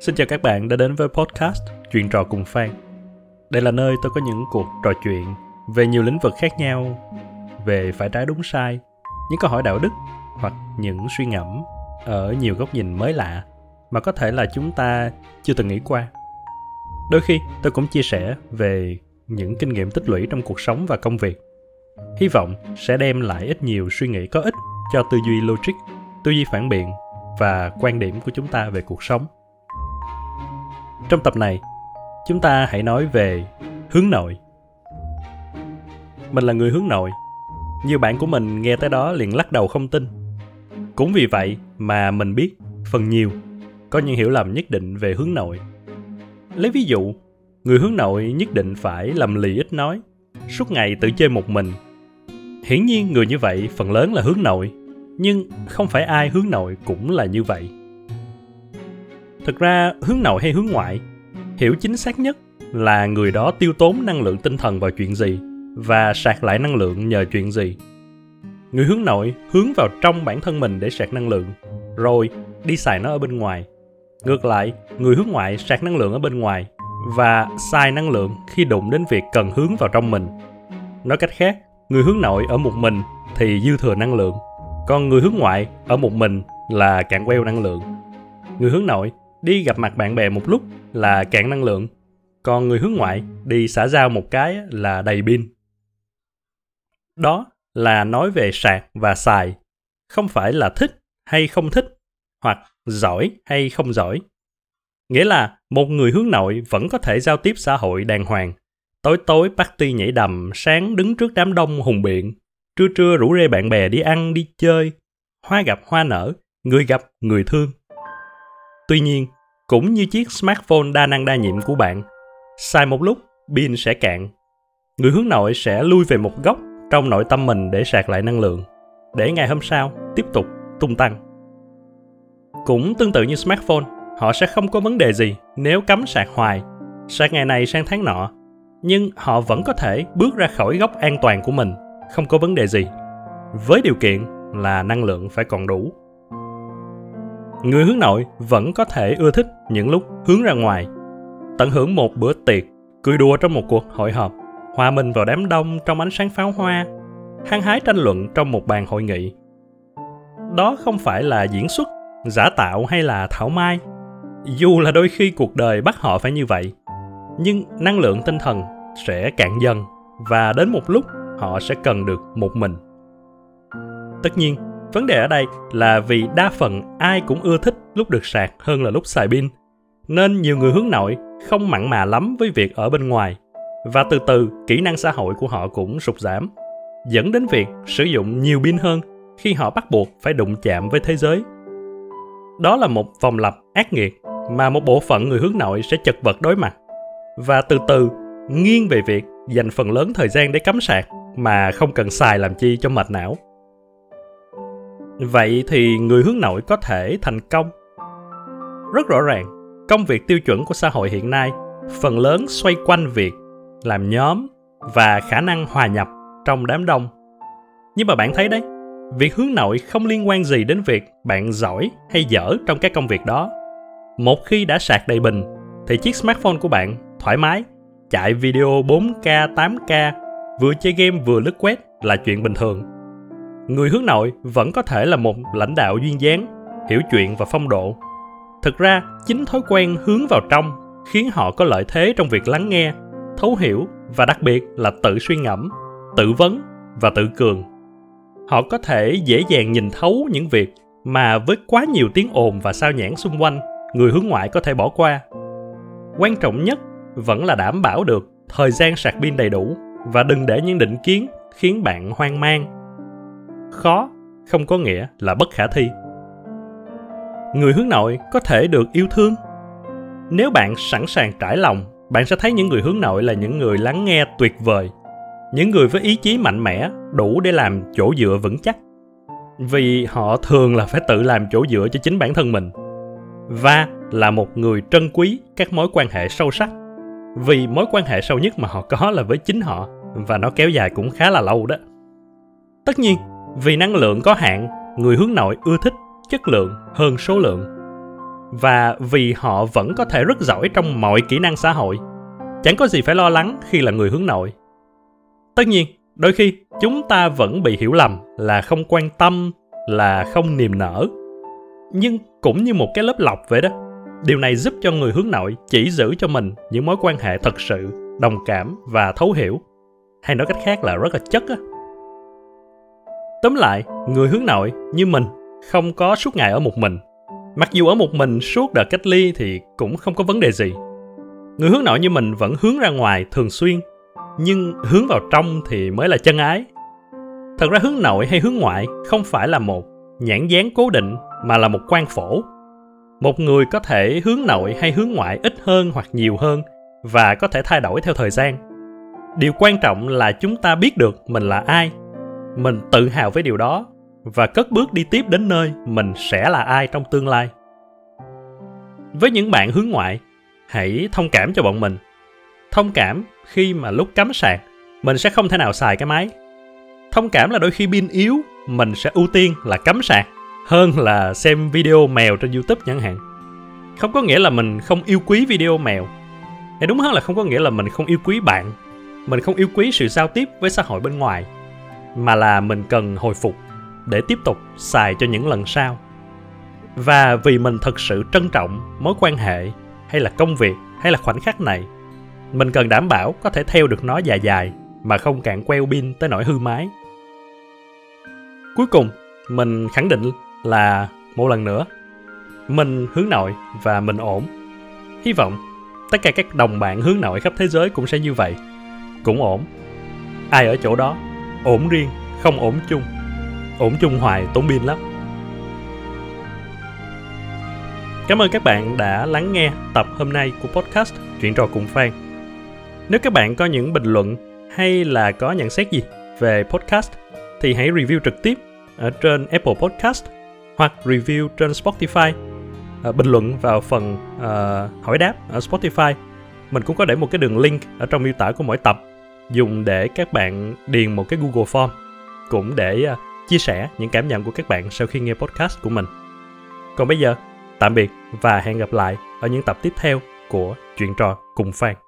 Xin chào các bạn đã đến với podcast Chuyện trò cùng Phan. Đây là nơi tôi có những cuộc trò chuyện về nhiều lĩnh vực khác nhau, về phải trái đúng sai, những câu hỏi đạo đức hoặc những suy ngẫm ở nhiều góc nhìn mới lạ mà có thể là chúng ta chưa từng nghĩ qua. Đôi khi tôi cũng chia sẻ về những kinh nghiệm tích lũy trong cuộc sống và công việc. Hy vọng sẽ đem lại ít nhiều suy nghĩ có ích cho tư duy logic, tư duy phản biện và quan điểm của chúng ta về cuộc sống. Trong tập này, chúng ta hãy nói về hướng nội. Mình là người hướng nội. Nhiều bạn của mình nghe tới đó liền lắc đầu không tin. Cũng vì vậy mà mình biết phần nhiều có những hiểu lầm nhất định về hướng nội. Lấy ví dụ, người hướng nội nhất định phải lầm lì ít nói, suốt ngày tự chơi một mình. Hiển nhiên người như vậy phần lớn là hướng nội, nhưng không phải ai hướng nội cũng là như vậy thực ra, hướng nội hay hướng ngoại, hiểu chính xác nhất là người đó tiêu tốn năng lượng tinh thần vào chuyện gì và sạc lại năng lượng nhờ chuyện gì. Người hướng nội hướng vào trong bản thân mình để sạc năng lượng, rồi đi xài nó ở bên ngoài. Ngược lại, người hướng ngoại sạc năng lượng ở bên ngoài và xài năng lượng khi đụng đến việc cần hướng vào trong mình. Nói cách khác, người hướng nội ở một mình thì dư thừa năng lượng, còn người hướng ngoại ở một mình là cạn queo năng lượng. Người hướng nội đi gặp mặt bạn bè một lúc là cạn năng lượng. Còn người hướng ngoại đi xã giao một cái là đầy pin. Đó là nói về sạc và xài. Không phải là thích hay không thích, hoặc giỏi hay không giỏi. Nghĩa là một người hướng nội vẫn có thể giao tiếp xã hội đàng hoàng. Tối tối party nhảy đầm, sáng đứng trước đám đông hùng biện. Trưa trưa rủ rê bạn bè đi ăn, đi chơi. Hoa gặp hoa nở, người gặp người thương tuy nhiên, cũng như chiếc smartphone đa năng đa nhiệm của bạn xài một lúc, pin sẽ cạn. Người hướng nội sẽ lui về một góc trong nội tâm mình để sạc lại năng lượng. Để ngày hôm sau tiếp tục tung tăng. Cũng tương tự như smartphone, họ sẽ không có vấn đề gì nếu cắm sạc hoài. Sạc ngày này sang tháng nọ, nhưng họ vẫn có thể bước ra khỏi góc an toàn của mình, không có vấn đề gì. Với điều kiện là năng lượng phải còn đủ người hướng nội vẫn có thể ưa thích những lúc hướng ra ngoài. Tận hưởng một bữa tiệc, cười đùa trong một cuộc hội họp, hòa mình vào đám đông trong ánh sáng pháo hoa, hăng hái tranh luận trong một bàn hội nghị. Đó không phải là diễn xuất, giả tạo hay là thảo mai. Dù là đôi khi cuộc đời bắt họ phải như vậy, nhưng năng lượng tinh thần sẽ cạn dần và đến một lúc họ sẽ cần được một mình. Tất nhiên vấn đề ở đây là vì đa phần ai cũng ưa thích lúc được sạc hơn là lúc xài pin, nên nhiều người hướng nội không mặn mà lắm với việc ở bên ngoài. Và từ từ, kỹ năng xã hội của họ cũng sụt giảm, dẫn đến việc sử dụng nhiều pin hơn khi họ bắt buộc phải đụng chạm với thế giới. Đó là một vòng lặp ác nghiệt mà một bộ phận người hướng nội sẽ chật vật đối mặt. Và từ từ, nghiêng về việc dành phần lớn thời gian để cắm sạc mà không cần xài làm chi cho mệt não vậy thì người hướng nội có thể thành công. Rất rõ ràng công việc tiêu chuẩn của xã hội hiện nay phần lớn xoay quanh việc làm nhóm và khả năng hòa nhập trong đám đông. Nhưng mà bạn thấy đấy việc hướng nội không liên quan gì đến việc bạn giỏi hay dở trong các công việc đó. Một khi đã sạc đầy bình thì chiếc smartphone của bạn thoải mái chạy video 4K, 8K, vừa chơi game vừa lướt quét là chuyện bình thường. Người hướng nội vẫn có thể là một lãnh đạo duyên dáng, hiểu chuyện và phong độ. Thực ra, chính thói quen hướng vào trong khiến họ có lợi thế trong việc lắng nghe, thấu hiểu và đặc biệt là tự suy ngẫm, tự vấn và tự cường. Họ có thể dễ dàng nhìn thấu những việc mà với quá nhiều tiếng ồn và sao nhãn xung quanh, người hướng ngoại có thể bỏ qua. Quan trọng nhất vẫn là đảm bảo được thời gian sạc pin đầy đủ và đừng để những định kiến khiến bạn hoang mang khó, không có nghĩa là bất khả thi. Người hướng nội có thể được yêu thương. Nếu bạn sẵn sàng trải lòng, bạn sẽ thấy những người hướng nội là những người lắng nghe tuyệt vời, những người với ý chí mạnh mẽ, đủ để làm chỗ dựa vững chắc. Vì họ thường là phải tự làm chỗ dựa cho chính bản thân mình. Và là một người trân quý các mối quan hệ sâu sắc. Vì mối quan hệ sâu nhất mà họ có là với chính họ, và nó kéo dài cũng khá là lâu đó. Tất nhiên vì năng lượng có hạn, người hướng nội ưa thích chất lượng hơn số lượng. Và vì họ vẫn có thể rất giỏi trong mọi kỹ năng xã hội, chẳng có gì phải lo lắng khi là người hướng nội. Tất nhiên, đôi khi chúng ta vẫn bị hiểu lầm là không quan tâm, là không niềm nở. Nhưng cũng như một cái lớp lọc vậy đó, điều này giúp cho người hướng nội chỉ giữ cho mình những mối quan hệ thật sự, đồng cảm và thấu hiểu. Hay nói cách khác là rất là chất á tóm lại, người hướng nội như mình không có suốt ngày ở một mình. Mặc dù ở một mình suốt đợt cách ly thì cũng không có vấn đề gì. Người hướng nội như mình vẫn hướng ra ngoài thường xuyên, nhưng hướng vào trong thì mới là chân ái. Thật ra hướng nội hay hướng ngoại không phải là một nhãn dán cố định, mà là một quan phổ. Một người có thể hướng nội hay hướng ngoại ít hơn hoặc nhiều hơn và có thể thay đổi theo thời gian. Điều quan trọng là chúng ta biết được mình là ai mình tự hào với điều đó và cất bước đi tiếp đến nơi mình sẽ là ai trong tương lai. Với những bạn hướng ngoại, hãy thông cảm cho bọn mình. Thông cảm khi mà lúc cắm sạc, mình sẽ không thể nào xài cái máy. Thông cảm là đôi khi pin yếu, mình sẽ ưu tiên là cắm sạc hơn là xem video mèo trên youtube chẳng hạn. Không có nghĩa là mình không yêu quý video mèo. Hay đúng hơn là không có nghĩa là mình không yêu quý bạn. Mình không yêu quý sự giao tiếp với xã hội bên ngoài mà là mình cần hồi phục để tiếp tục xài cho những lần sau. Và vì mình thật sự trân trọng mối quan hệ hay là công việc hay là khoảnh khắc này, mình cần đảm bảo có thể theo được nó dài dài mà không cạn queo pin tới nỗi hư máy cuối cùng, mình khẳng định là một lần nữa, mình hướng nội và mình ổn. Hy vọng tất cả các đồng bạn hướng nội khắp thế giới cũng sẽ như vậy, cũng ổn. Ai ở chỗ đó? Ổn riêng không ổn chung ổn chung hoài tốn pin lắm Cảm ơn các bạn đã lắng nghe tập hôm nay của podcast Chuyện trò cùng Phan. Nếu các bạn có những bình luận hay là có nhận xét gì về podcast thì hãy review trực tiếp ở trên Apple Podcast hoặc review trên Spotify. À, bình luận vào phần uh, hỏi đáp ở Spotify. Mình cũng có để một cái đường link ở trong miêu tả của mỗi tập dùng để các bạn điền một cái Google Form cũng để à, chia sẻ những cảm nhận của các bạn sau khi nghe podcast của mình. Còn bây giờ, tạm biệt và hẹn gặp lại ở những tập tiếp theo của Chuyện trò cùng Phan.